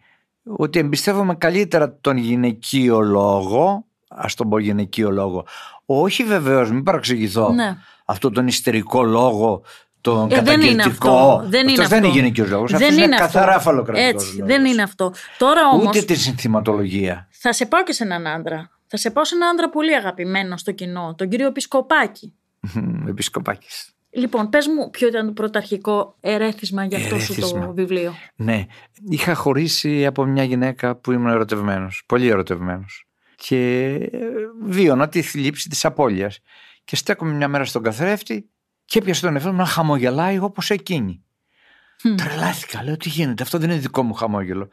Ότι εμπιστεύομαι καλύτερα τον γυναικείο λόγο, ας τον πω γυναικείο λόγο, όχι βεβαίως, μην παραξηγηθώ, Ναι. αυτό τον ιστερικό λόγο, τον Ε, δεν είναι καταγγελτικό. αυτό. Δεν είναι Αυτός δεν αυτό. είναι γυναικείος λόγος, Δεν αυτός είναι, είναι αυτό. καθαρά φαλοκρατικός Έτσι, λόγος. δεν είναι αυτό. Τώρα όμως Ούτε τη συνθηματολογία. θα σε πάω και σε έναν άντρα. Θα σε πάω σε έναν άντρα πολύ αγαπημένο στο κοινό, τον κύριο Επισκοπάκη. Επισκοπάκης. Λοιπόν, πες μου ποιο ήταν το πρωταρχικό ερέθισμα για αυτό σου το Ερέθισμα. βιβλίο; Ναι, είχα χωρίσει από μια γυναίκα που ήμουν ερωτευμένος, πολύ ερωτευμένος και ε, βίωνα τη θλίψη της απώλειας και στέκομαι μια μέρα στον καθρέφτη Και έπιασε τον εαυτό μου να χαμογελάει όπως εκείνη. Τρελάθηκα, λέω τι γίνεται, αυτό δεν είναι δικό μου χαμόγελο.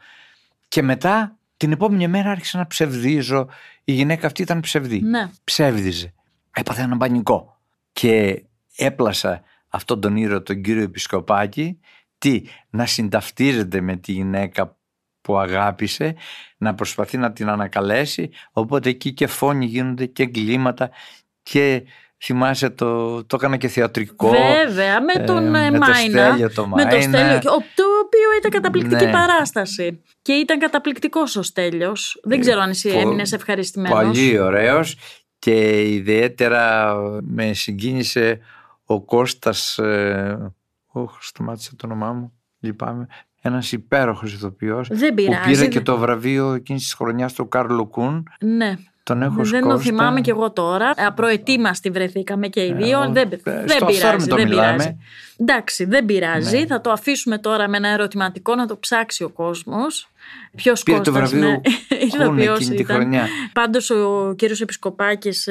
Και μετά την επόμενη μέρα άρχισα να ψευδίζω. Η γυναίκα αυτή ήταν ψευδή. Ναι. Ψεύδιζε. Έπαθα έναν πανικό. Και έπλασα αυτόν τον ήρωα τον κύριο Επισκοπάκη τι, να συνταυτίζεται με τη γυναίκα που αγάπησε, να προσπαθεί να την ανακαλέσει, οπότε εκεί και φόνοι γίνονται και εγκλήματα και θυμάσαι το, το έκανα και θεατρικό. Βέβαια, με τον ε, με Μάινα. Το Στέλιο, το με το Μάινα. Στέλιο, το οποίο ήταν καταπληκτική Ναι. παράσταση. Και ήταν καταπληκτικός ο Στέλιος. Δεν ξέρω αν εσύ πο- έμεινες ευχαριστημένος. Πολύ ωραίος και ιδιαίτερα με συγκίνησε ο Κώστας, ε, όχι σταμάτησε το όνομά μου, λυπάμαι, ένας υπέροχος ηθοποιός Δεν που πειράζει. πήρε και το βραβείο εκείνης της χρονιάς του Κάρλο Κούν. Ναι. Τον έχω Δεν το Κώστα. θυμάμαι κι εγώ τώρα. Απροετοίμαστοι βρεθήκαμε και οι δύο. εγώ- δεν ε, δεν στο πειράζει. αυθόρμητο Δεν μιλάμε. πειράζει. Εντάξει, δεν πειράζει. Ναι. Θα το αφήσουμε τώρα με ένα ερωτηματικό να το ψάξει ο κόσμος. Ποιος Πήρε το βραβείο Κούν εκείνη τη χρονιά. Πάντως ο κύριος Επισκοπάκης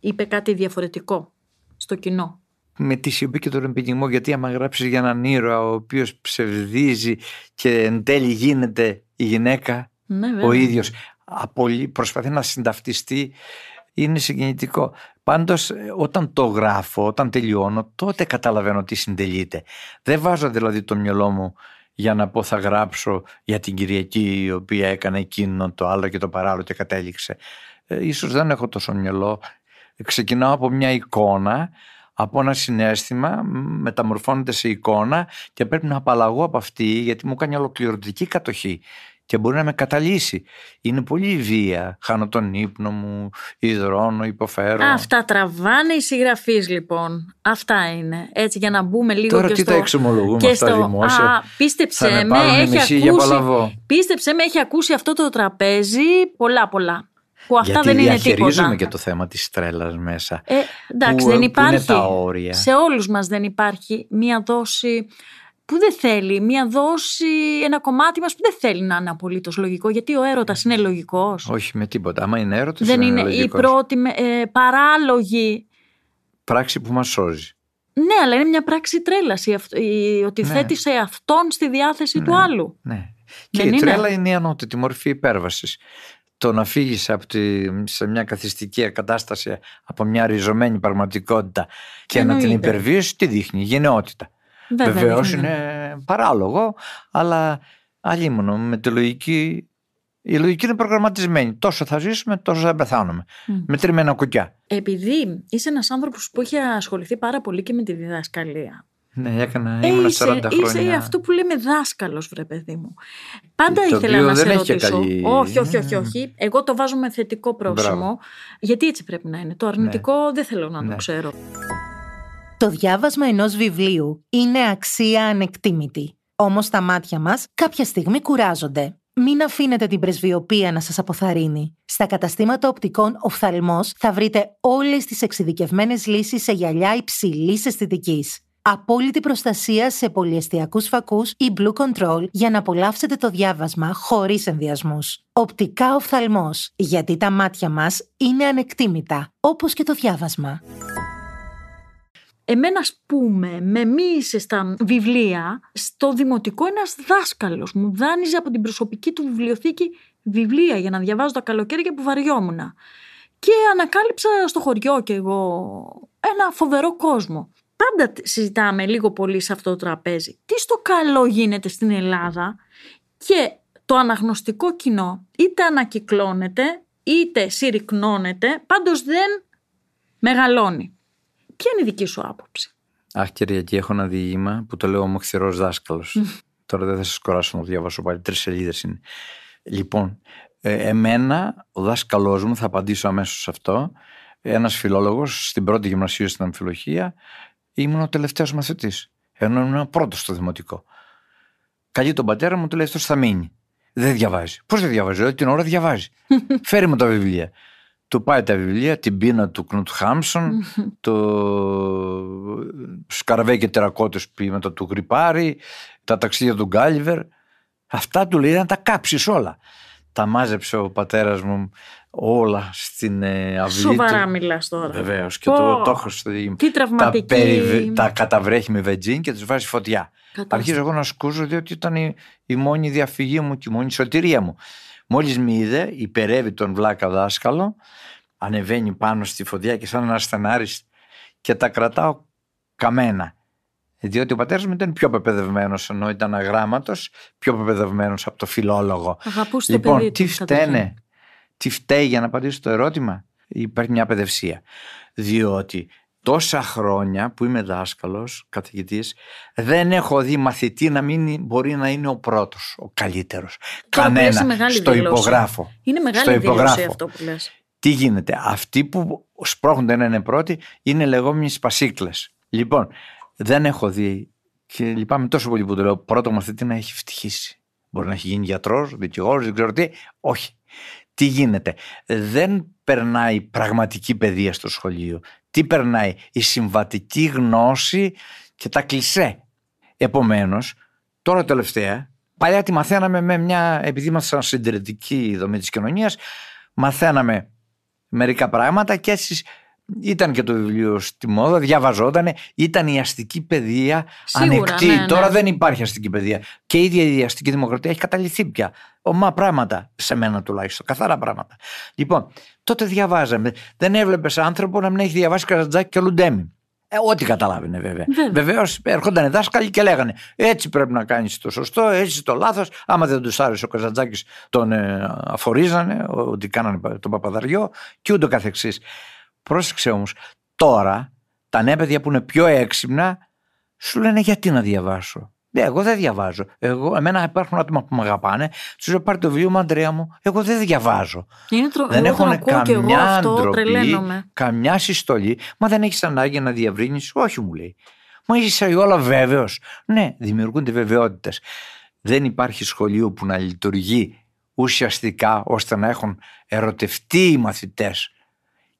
είπε κάτι διαφορετικό στο κοινό. με τη σιωπή και τον εμπειριγμό γιατί άμα γράψεις για έναν ήρωα ο οποίος ψευδίζει και εν τέλει γίνεται η γυναίκα Ναι, βέβαια. ο ίδιος απολύ, προσπαθεί να συνταυτιστεί είναι συγκινητικό. Πάντως ε, όταν το γράφω, όταν τελειώνω τότε καταλαβαίνω τι συντελείται. Δεν βάζω δηλαδή το μυαλό μου για να πω θα γράψω για την Κυριακή η οποία έκανε εκείνο το άλλο και το παράλληλο και κατέληξε. Ε, ίσως δεν έχω τόσο μυαλό. Ξεκινάω από μια εικόνα, από ένα συνέστημα, μ, μεταμορφώνεται σε εικόνα και πρέπει να απαλλαγώ από αυτή γιατί μου κάνει ολοκληρωτική κατοχή και μπορεί να με καταλύσει. Είναι πολύ βία. Χάνω τον ύπνο μου, υδρώνω, υποφέρω. Αυτά τραβάνε οι συγγραφείς λοιπόν. Αυτά είναι. Έτσι για να μπούμε λίγο Τώρα και τι στο... τα εξομολογούμε και αυτά στο- δημόσια. Α, πίστεψε Θα με με, πάρουν έχει μισή για ακούσει, παλαβό. πίστεψε με, έχει ακούσει αυτό το τραπέζι πολλά πολλά. Που αυτά Γιατί δεν είναι διαχειρίζομαι τίποτα. και το θέμα της τρέλας μέσα. Ε, εντάξει, Πού- δεν πού υπάρχει. είναι τα όρια. Σε όλους μας δεν υπάρχει μία δόση που δεν θέλει, μία δόση, ένα κομμάτι μας που δεν θέλει να είναι απολύτως λογικό, γιατί ο έρωτας είναι λογικός. Όχι με τίποτα. Άμα είναι έρωτας δεν δεν είναι η λογικός. πρώτη με- ε, παράλογη Πράξη που μας σώζει. Ναι, αλλά είναι μια πράξη τρέλαση. η αυ- η- Ότι Ναι. θέτει σε αυτόν στη διάθεση του άλλου. Ναι. Και Δεν η είναι. τρέλα είναι η ανώτατη μορφή υπέρβασης. Το να φύγεις σε μια καθιστική κατάσταση από μια ριζωμένη πραγματικότητα και να την Εννοείται. υπερβείς, τι δείχνει, γενναιότητα. Βέβαια, Βεβαίως δείχνει. είναι παράλογο, αλλά αλλήμωνο με τη λογική. Η λογική είναι προγραμματισμένη. Τόσο θα ζήσουμε, τόσο θα πεθάνουμε. Μμ. Με τριμμένα κουκιά. Επειδή είσαι ένας άνθρωπος που έχει ασχοληθεί πάρα πολύ και με τη διδασκαλία. Ναι, έκανα, Ε, ήμουν είσαι, 40 χρόνια. είσαι αυτό που λέμε δάσκαλος βρε παιδί μου. Πάντα Το ήθελα οποίο να δεν σε έχει και ρωτήσω. καλή- Όχι, όχι, όχι, όχι. Εγώ το βάζω με θετικό πρόσημο. Μπράβο. Γιατί έτσι πρέπει να είναι. Το αρνητικό δεν θέλω να το Ναι. ξέρω. Το διάβασμα ενός βιβλίου είναι αξία ανεκτήμητη. Όμως τα μάτια μας κάποια στιγμή κουράζονται. Μην αφήνετε την πρεσβειοποίηση να σας αποθαρρύνει. Στα καταστήματα οπτικών οφθαλμός θα βρείτε όλες τις εξειδικευμένες λύσεις σε γυαλιά υψηλής αισθητικής. Απόλυτη προστασία σε πολυεστιακούς φακούς ή Blue Control για να απολαύσετε το διάβασμα χωρίς ενδιασμούς. Οπτικά οφθαλμός, γιατί τα μάτια μας είναι ανεκτήμητα, όπως και το διάβασμα. Εμένα, ας πούμε, με μίλησε στα βιβλία, στο δημοτικό ένας δάσκαλος μου δάνειζε από την προσωπική του βιβλιοθήκη βιβλία για να διαβάζω τα καλοκαίρια που βαριόμουν. Και ανακάλυψα στο χωριό και εγώ ένα φοβερό κόσμο. Πάντα συζητάμε λίγο πολύ σε αυτό το τραπέζι. Τι στο καλό γίνεται στην Ελλάδα και το αναγνωστικό κοινό είτε ανακυκλώνεται είτε συρρυκνώνεται, πάντως δεν μεγαλώνει. Ποια είναι η δική σου άποψη; Αχ, Κυριακή, έχω ένα διήγημα που το λέω ομοχθηρό δάσκαλος. Τώρα δεν θα σας κοράσω να το διαβάσω πάλι. Τρεις σελίδες είναι. Λοιπόν, ε, εμένα, ο δάσκαλός μου, θα απαντήσω αμέσως σε αυτό. Ένας φιλόλογος στην πρώτη γυμνασίου στην αμφιλοχία, ήμουν ο τελευταίος μαθητής. Ενώ ήμουν πρώτος στο δημοτικό. Καλεί τον πατέρα μου, του λέει: Αυτός θα μείνει. Δεν διαβάζει. Πώς δεν διαβάζει, όλη την ώρα διαβάζει. Φέρει μου τα βιβλία. Του πάει τα βιβλία, την πείνα του Κνούτ Χάμσον, το Σκαραβέ και τερακότες ποίηματα του Γρυπάρη, τα ταξίδια του Γκάλιβερ. Αυτά του λέει να τα κάψεις όλα. Τα μάζεψε ο πατέρας μου όλα στην ε, αυλή Σοβαρά του. μιλάς τώρα. Βεβαίως. Και Πω. το, το έχω στη- Τι τα, τραυματική. περι- τα καταβρέχει με βεντζίν και τους βάζει φωτιά. κατάσταση. Αρχίζω εγώ να σκούζω διότι ήταν η, η μόνη διαφυγή μου και η μόνη σωτηρία μου. Μόλις με είδε, υπερεύει τον βλάκα δάσκαλο, ανεβαίνει πάνω στη φωτιά και σαν ένας στενάρις και τα κρατάω καμένα. Διότι ο πατέρας μου ήταν πιο πεπαιδευμένος ενώ ήταν αγράμματος, πιο πεπαιδευμένος από το φιλόλογο. Αγαπούσε Λοιπόν, το παιδί τι του, καταρχήν. φταίνε, τι φταίει για να απαντήσω το ερώτημα; Υπάρχει μια παιδευσία. Διότι τόσα χρόνια που είμαι δάσκαλος, καθηγητής, δεν έχω δει μαθητή να μην μπορεί να είναι ο πρώτος, ο καλύτερος. Τώρα που λες είναι Κανένα. μεγάλη Στο δήλωση. υπογράφω. Είναι στο μεγάλη δήλωση υπογράφω. αυτό που λες. Τι γίνεται. Αυτοί που σπρώχνονται να είναι πρώτοι είναι λεγόμενοι σπασίκλες. Λοιπόν, δεν έχω δει και λυπάμαι τόσο πολύ που το λέω πρώτο μαθητή να έχει ευτυχήσει. Μπορεί να έχει γίνει γιατρός, δικηγόρος, δεν ξέρω τι. Όχι. Τι γίνεται. Δεν περνάει πραγματική παιδεία στο σχολείο. Τι περνάει. Η συμβατική γνώση και τα κλισέ. Επομένως, τώρα τελευταία, παλιά τη μαθαίναμε με μια, επειδή ήμασταν συντηρητική δομή της κοινωνίας, μαθαίναμε μερικά πράγματα και έτσι ήταν και το βιβλίο στη μόδα, διαβαζόταν, ήταν η αστική παιδεία Σίγουρα, ανεκτή. ναι, ναι. Τώρα δεν υπάρχει αστική παιδεία. Και η ίδια η αστική δημοκρατία έχει καταληθεί πια. Ομά πράγματα, σε μένα τουλάχιστον, καθαρά πράγματα. Λοιπόν, τότε διαβάζαμε. Δεν έβλεπες άνθρωπο να μην έχει διαβάσει Καρατζάκη και Λουντέμι. Ε, ό,τι καταλάβαινε βέβαια. Βέβαια. Βεβαίως έρχονταν οι δάσκαλοι και λέγανε Έτσι πρέπει να κάνεις το σωστό, έτσι το λάθος. Άμα δεν τους άρεσε ο Καζαντζάκη, τον ε, αφορίζανε, ότι κάνανε τον παπαδαριό και ούτω καθεξής. Πρόσεξε όμως, τώρα τα νέα παιδιά που είναι πιο έξυπνα σου λένε γιατί να διαβάσω; Ναι, εγώ δεν διαβάζω. Εγώ, εμένα υπάρχουν άτομα που με αγαπάνε. Τους λέω πάρει το βιβλίο μου, Αντρέα μου. Εγώ δεν διαβάζω. Είναι τρο... Δεν εγώ τον έχουν ακούω και εγώ καμιά αυτό, ντροπή, τρελαίνομαι. καμιά συστολή. Μα δεν έχεις ανάγκη να διαβρύνει. Όχι, μου λέει. Μα είσαι όλα βέβαιος. Ναι, δημιουργούνται βεβαιότητες. Δεν υπάρχει σχολείο που να λειτουργεί ουσιαστικά ώστε να έχουν ερωτευτεί οι μαθητές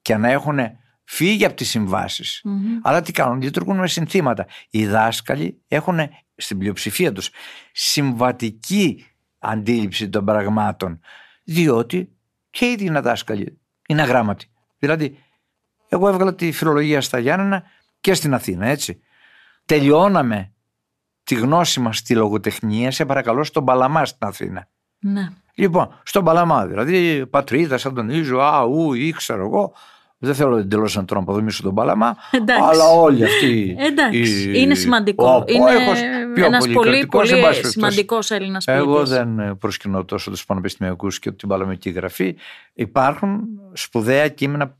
και να έχουν φύγει από τις συμβάσεις. Μμμ. Αλλά τι κάνουν, λειτουργούν με συνθήματα. Οι δάσκαλοι έχουν στην πλειοψηφία τους συμβατική αντίληψη των πραγμάτων διότι και οι ίδιοι είναι δάσκαλοι, είναι αγράμματοι. Δηλαδή, εγώ έβγαλα τη φιλολογία στα Γιάννενα και στην Αθήνα, έτσι. Τελειώναμε τη γνώση μας στη λογοτεχνία, σε παρακαλώ, στον Παλαμά στην Αθήνα. Ναι. Λοιπόν, στον Παλαμά, δηλαδή πατρίδα, Αντωνίζου, Α, Ου, ή ξέρω εγώ. Δεν θέλω εντελώς να τον αποδομήσω τον Παλαμά, Εντάξει. αλλά όλοι αυτοί. Εντάξει, οι- είναι σημαντικό. ο είναι Απόεχος, πιο ένας πολύ πολύ, κρατικός, πολύ εν πάση περιπτώσει. σημαντικός Έλληνας ποιητής. Εγώ δεν ε, προσκυνώ τόσο τους πανεπιστημιακούς και την παλαμική γραφή. Υπάρχουν σπουδαία κείμενα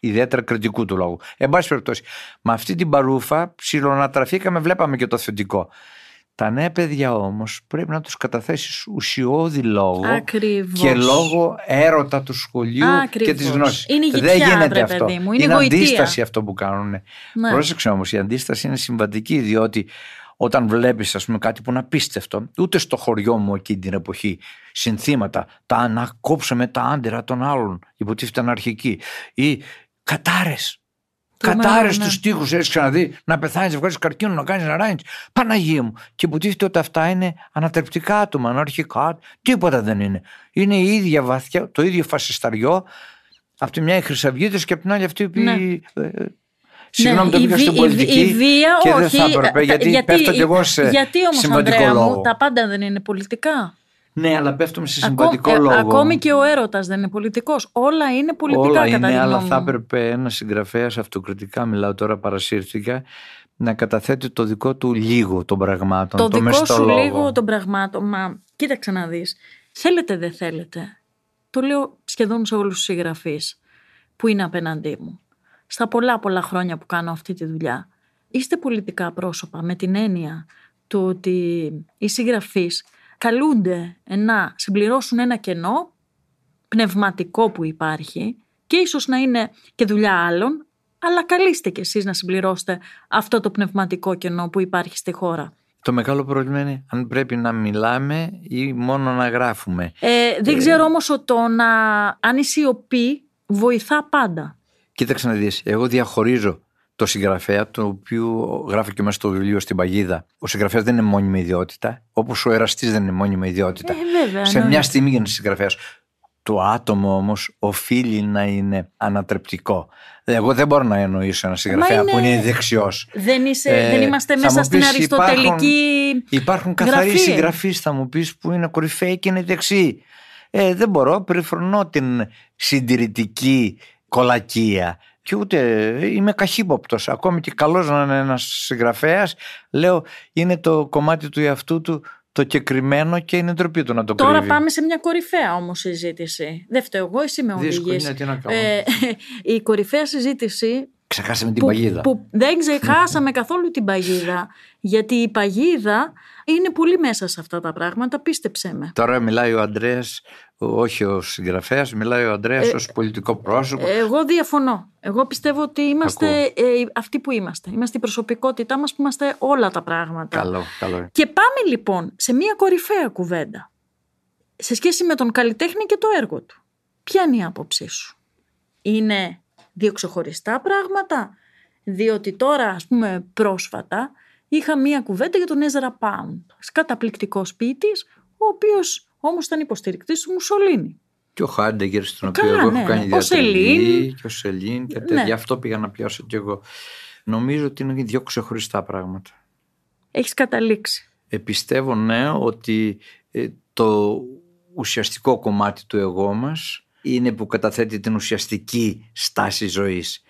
ιδιαίτερα κριτικού του λόγου. Εν πάση περιπτώσει, με αυτή την παρούφα ψιλονατραφήκαμε, βλέπαμε και το θετικό. Τα νέα παιδιά όμως πρέπει να τους καταθέσεις ουσιώδη λόγο Ακριβώς. και λόγω έρωτα του σχολείου Ακριβώς. και της γνώσης. Είναι Δεν γητιά, γίνεται βρε αυτό. παιδί μου, είναι γοητεία. αντίσταση αυτό που κάνουν. Ναι. Πρόσεξε όμως, η αντίσταση είναι συμβατική διότι όταν βλέπεις ας πούμε κάτι που είναι απίστευτο, ούτε στο χωριό μου εκείνη την εποχή συνθήματα, τα να κόψουμε τα άντερα των άλλων, υποτίθεται αναρχική, ή κατάρες. Τρομερό, Κατάρε ναι. στου τοίχου, έχεις ξαναδεί να πεθάνεις, να βγάζει καρκίνο, να κάνεις να ράνει. Παναγία μου. Και υποτίθεται ότι αυτά είναι ανατρεπτικά άτομα, αναρχικά. Τίποτα δεν είναι. Είναι η ίδια βαθιά, το ίδιο φασισταριό. Από τη μια οι Χρυσαυγίτες και από την άλλη αυτοί οι οποίοι. ε, Συγγνώμη, το Ναι, η πήγα βι- στην η βι- πολιτική. Η βία, και όχι. δεν θα έπρεπε, τα- γιατί, πέφτω κι εγώ σε γιατί όμως, συμβατικό Ανδρέα λόγο. Μου, τα πάντα δεν είναι πολιτικά. Ναι, αλλά πέφτουμε σε Ακόμη, συμβατικό ε, λόγο. ακόμη και ο έρωτας δεν είναι πολιτικός. Όλα είναι πολιτικά Όλα κατά είναι, τη αλλά γνώμη θα μου. έπρεπε ένα συγγραφέας αυτοκριτικά, μιλάω τώρα, παρασύρθηκα, να καταθέτει το δικό του λίγο των πραγμάτων. Το δικό μεστό σου λόγο. λίγο των πραγμάτων. Μα κοίταξε να δεις. Θέλετε δεν θέλετε. Το λέω σχεδόν σε όλους τους συγγραφείς που είναι απέναντί μου. Στα πολλά πολλά χρόνια που κάνω αυτή τη δουλειά. Είστε πολιτικά πρόσωπα με την έννοια του ότι οι συγγραφείς καλούνται να συμπληρώσουν ένα κενό πνευματικό που υπάρχει και ίσως να είναι και δουλειά άλλων, αλλά καλείστε κι εσείς να συμπληρώσετε αυτό το πνευματικό κενό που υπάρχει στη χώρα. Το μεγάλο πρόβλημα είναι αν πρέπει να μιλάμε ή μόνο να γράφουμε. Ε, δεν ξέρω όμως ότι το να αν η σιωπή βοηθά πάντα. Κοίταξε να δεις, εγώ διαχωρίζω το συγγραφέα, το οποίο γράφω και μέσα στο βιβλίο στην παγίδα. Ο συγγραφέας δεν είναι μόνιμη ιδιότητα, όπως ο εραστής δεν είναι μόνιμη ιδιότητα. Ε, βέβαια, Σε εννοείται. μια στιγμή γίνεται συγγραφέας. Το άτομο όμως οφείλει να είναι ανατρεπτικό. Εγώ δεν μπορώ να εννοήσω ένα συγγραφέα είναι... που είναι δεξιός. Δεν, είσαι, ε, δεν είμαστε μέσα στην αριστοτελική Υπάρχουν, υπάρχουν καθαροί συγγραφείς θα μου πεις που είναι κορυφαίοι και είναι δεξιοί. Ε, δεν μπορώ, περιφρονώ την συντηρητική κολακία και ούτε είμαι καχύποπτος. Ακόμη και καλός να είναι ένας συγγραφέας, λέω είναι το κομμάτι του εαυτού του το κεκριμένο και είναι ντροπή του να το Τώρα κρύβει. πάμε σε μια κορυφαία όμως συζήτηση. Δεν φταίω εγώ, εσύ με οδηγείς. τι να κάνω. Ε, η κορυφαία συζήτηση Ξεχάσαμε την που, παγίδα. που δεν ξεχάσαμε καθόλου την παγίδα. Γιατί η παγίδα είναι πολύ μέσα σε αυτά τα πράγματα, πίστεψέ με. Τώρα μιλάει ο Αντρέας, όχι ο συγγραφέας, μιλάει ο Αντρέας Ε, ως πολιτικό πρόσωπο. Εγώ διαφωνώ. Εγώ πιστεύω ότι είμαστε ε, αυτοί που είμαστε. Είμαστε η προσωπικότητά μας που είμαστε όλα τα πράγματα. Καλό, καλό. Και πάμε λοιπόν σε μια κορυφαία κουβέντα. Σε σχέση με τον καλλιτέχνη και το έργο του. Ποια είναι η άποψή σου; Είναι δύο ξεχωριστά πράγματα; Διότι τώρα ας πούμε πρόσφατα είχα μία κουβέντα για τον Έζερα Πάουντ. Καταπληκτικός ποιητής, ο οποίος όμως ήταν υποστηρικτής του Μουσολίνη. Και ο Χάντεγκερ, στον οποίο Καλά, εγώ ναι. έχω κάνει Ο διατριβή, Σελήν. και ο Σελήν και τέτοια. Ναι. Αυτό πήγα να πιάσω κι εγώ. Νομίζω ότι είναι δύο ξεχωριστά πράγματα. Έχεις καταλήξει. Ε, πιστεύω ναι ότι ε, το ουσιαστικό κομμάτι του εγώ μας είναι που καταθέτει την ουσιαστική στάση ζωής.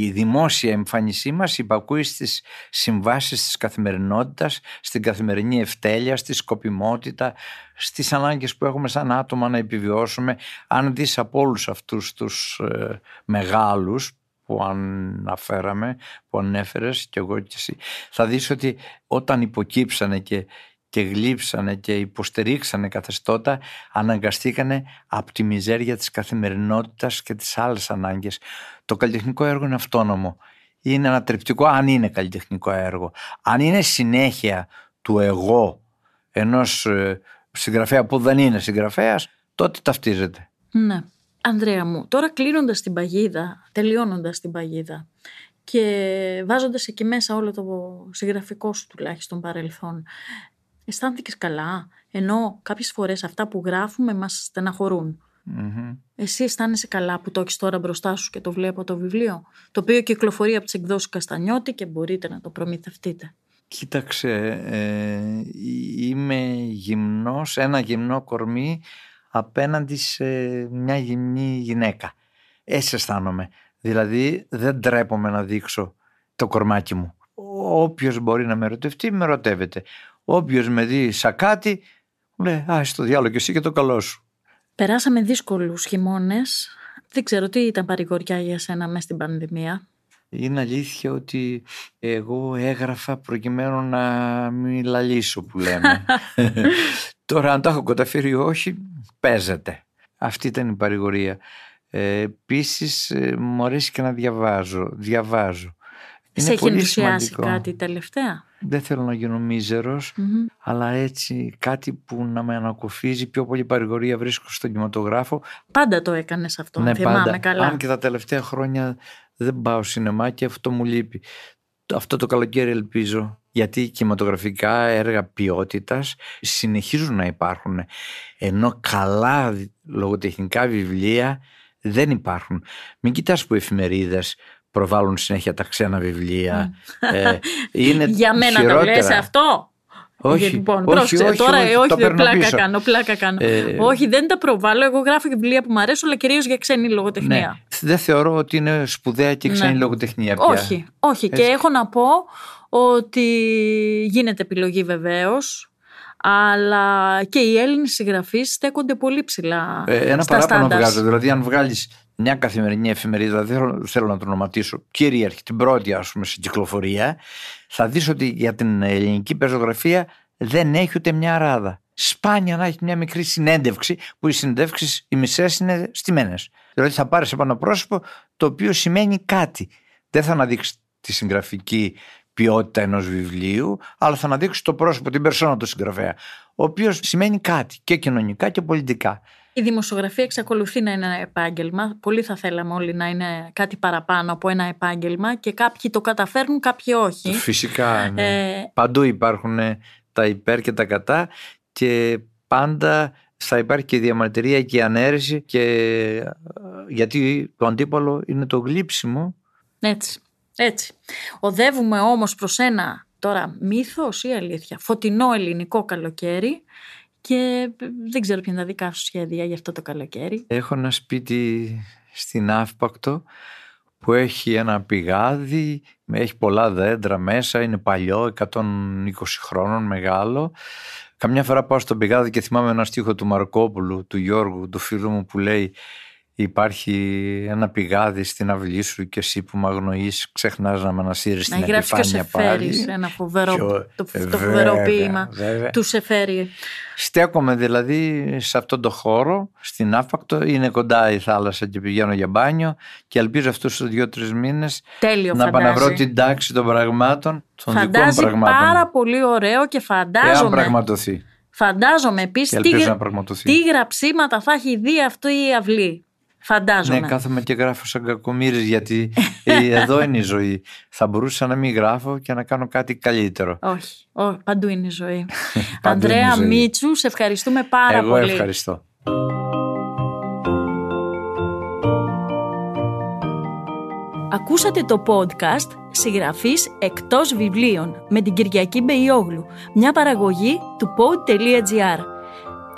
Η δημόσια εμφάνισή μας υπακούει στις συμβάσεις της καθημερινότητας, στην καθημερινή ευτέλεια, στη σκοπιμότητα, στις ανάγκες που έχουμε σαν άτομα να επιβιώσουμε. Αν δεις από όλους αυτούς τους ε, μεγάλους που αναφέραμε, που ανέφερες και εγώ και εσύ, θα δεις ότι όταν υποκύψανε και, και γλύψανε και υποστηρίξανε καθεστώτα, αναγκαστήκανε από τη μιζέρια της καθημερινότητας και τις άλλες ανάγκες. Το καλλιτεχνικό έργο είναι αυτόνομο. Είναι ανατρεπτικό αν είναι καλλιτεχνικό έργο. Αν είναι συνέχεια του εγώ ενός ε, συγγραφέα που δεν είναι συγγραφέας, τότε ταυτίζεται. Ναι. Ανδρέα μου, τώρα κλείνοντας την παγίδα, τελειώνοντας την παγίδα και βάζοντας εκεί μέσα όλο το συγγραφικό σου τουλάχιστον παρελθόν, αισθάνθηκες καλά, ενώ κάποιες φορές αυτά που γράφουμε μας στεναχωρούν. Μμμ. Εσύ αισθάνεσαι καλά που το έχεις τώρα μπροστά σου και το βλέπω το βιβλίο, το οποίο κυκλοφορεί από τις εκδόσεις Καστανιώτη και μπορείτε να το προμηθευτείτε. Κοίταξε, ε, είμαι γυμνός, ένα γυμνό κορμί απέναντι σε μια γυμνή γυναίκα. Έτσι αισθάνομαι. Δηλαδή δεν τρέπομαι να δείξω το κορμάκι μου. Όποιος μπορεί να με ερωτευτεί, με ερωτεύεται. Όποιος με δει σαν κάτι, μου λέει «Α, στο διάλογο και εσύ και το καλό σου». Περάσαμε δύσκολους χειμώνες. Δεν ξέρω τι ήταν παρηγοριά για σένα μέσα στην πανδημία. Είναι αλήθεια ότι εγώ έγραφα προκειμένου να μην λαλήσω που λέμε. Τώρα αν το έχω καταφέρει ή όχι, παίζεται. Αυτή ήταν η παρηγορία. Ε, Επίσης, μου αρέσει και να διαβάζω. διαβάζω. Σε έχει πολύ ενθουσιάσει σημαντικό. κάτι τελευταία; Δεν θέλω να γίνω μίζερος, Μμμ. αλλά έτσι κάτι που να με ανακοφίζει. Πιο πολύ παρηγορία βρίσκω στον κινηματογράφο. Πάντα το έκανες αυτό, ναι, θυμάμαι πάντα. καλά. Αν και τα τελευταία χρόνια δεν πάω σινεμά και αυτό μου λείπει. Αυτό το καλοκαίρι ελπίζω, γιατί κινηματογραφικά έργα ποιότητας συνεχίζουν να υπάρχουν. Ενώ καλά λογοτεχνικά βιβλία δεν υπάρχουν. Μην κοιτάς που εφημερίδες προβάλλουν συνέχεια τα ξένα βιβλία. ε, είναι Για μένα το χειρότερα. λες αυτό; Όχι, λοιπόν, όχι, πρόσεξε, όχι, τώρα όχι, ε, όχι, το δεν παίρνω πλάκα πίσω. κάνω, πλάκα κάνω. Ε, όχι, δεν τα προβάλλω. Εγώ γράφω και βιβλία που μου αρέσουν, αλλά κυρίως για ξένη λογοτεχνία. Ναι. Δεν θεωρώ ότι είναι σπουδαία και ξένη Ναι. λογοτεχνία πια. Όχι, όχι. Και Έτσι. έχω να πω ότι γίνεται επιλογή βεβαίως. Αλλά και οι Έλληνες συγγραφείς στέκονται πολύ ψηλά. Ε, ένα στα παράπονο standards. βγάζω. Δηλαδή, αν βγάλεις μια καθημερινή εφημερίδα, δεν θέλω, θέλω να το ονοματίσω, κυρίαρχη, την πρώτη ας πούμε στην κυκλοφορία, θα δεις ότι για την ελληνική πεζογραφία δεν έχει ούτε μια ράδα. Σπάνια να έχει μια μικρή συνέντευξη, που οι συνέντευξει οι μισές είναι στημένε. Δηλαδή, θα πάρεις ένα πρόσωπο το οποίο σημαίνει κάτι. Δεν θα αναδείξεις τη συγγραφική ποιότητα ενός βιβλίου, αλλά θα αναδείξεις το πρόσωπο, την περσόνα του συγγραφέα, ο οποίος σημαίνει κάτι και κοινωνικά και πολιτικά. Η δημοσιογραφία εξακολουθεί να είναι ένα επάγγελμα. Πολύ θα θέλαμε όλοι να είναι κάτι παραπάνω από ένα επάγγελμα και κάποιοι το καταφέρνουν, κάποιοι όχι. Φυσικά, ναι. Ε, Παντού υπάρχουν ε, τα υπέρ και τα κατά και πάντα θα υπάρχει και διαμαρτυρία και ανέρεση και γιατί το αντίπαλο είναι το γλύψιμο. Έτσι, έτσι. Οδεύουμε όμως προς ένα τώρα μύθος ή αλήθεια, φωτεινό ελληνικό καλοκαίρι και δεν ξέρω ποια είναι τα δικά σου σχέδια για αυτό το καλοκαίρι. Έχω ένα σπίτι στην Αύπακτο που έχει ένα πηγάδι, έχει πολλά δέντρα μέσα, είναι παλιό, 120 χρόνων μεγάλο. Καμιά φορά πάω στον πηγάδι και θυμάμαι ένα στίχο του Μαρκόπουλου, του Γιώργου, του φίλου μου που λέει υπάρχει ένα πηγάδι στην αυλή σου και εσύ που με αγνοείς ξεχνάς να με ανασύρεις την επιφάνεια πάλι. Να ένα φοβερό, το, το φοβερό ποίημα του Σεφέρη. Στέκομαι δηλαδή σε αυτόν τον χώρο, στην Άφακτο, είναι κοντά η θάλασσα και πηγαίνω για μπάνιο και ελπίζω αυτούς τους δύο-τρεις μήνες Τέλειο, να παναβρω την τάξη των πραγμάτων, των φαντάζει δικών πραγμάτων. πάρα πολύ ωραίο και φαντάζομαι... Εάν πραγματοθεί. Φαντάζομαι επίσης τι, τι γραψίματα θα έχει δει αυτό η αυλή. Φαντάζομαι. Ναι, κάθομαι και γράφω σαν κακομύρης γιατί ε, εδώ είναι η ζωή. Θα μπορούσα να μην γράφω και να κάνω κάτι καλύτερο. Όχι, όχι παντού είναι η ζωή. Ανδρέα Μίτσου, σε ευχαριστούμε πάρα Εγώ πολύ. Εγώ ευχαριστώ. Ακούσατε το podcast «Συγγραφής εκτός βιβλίων» με την Κυριακή Μπεϊόγλου, μια παραγωγή του pod.gr.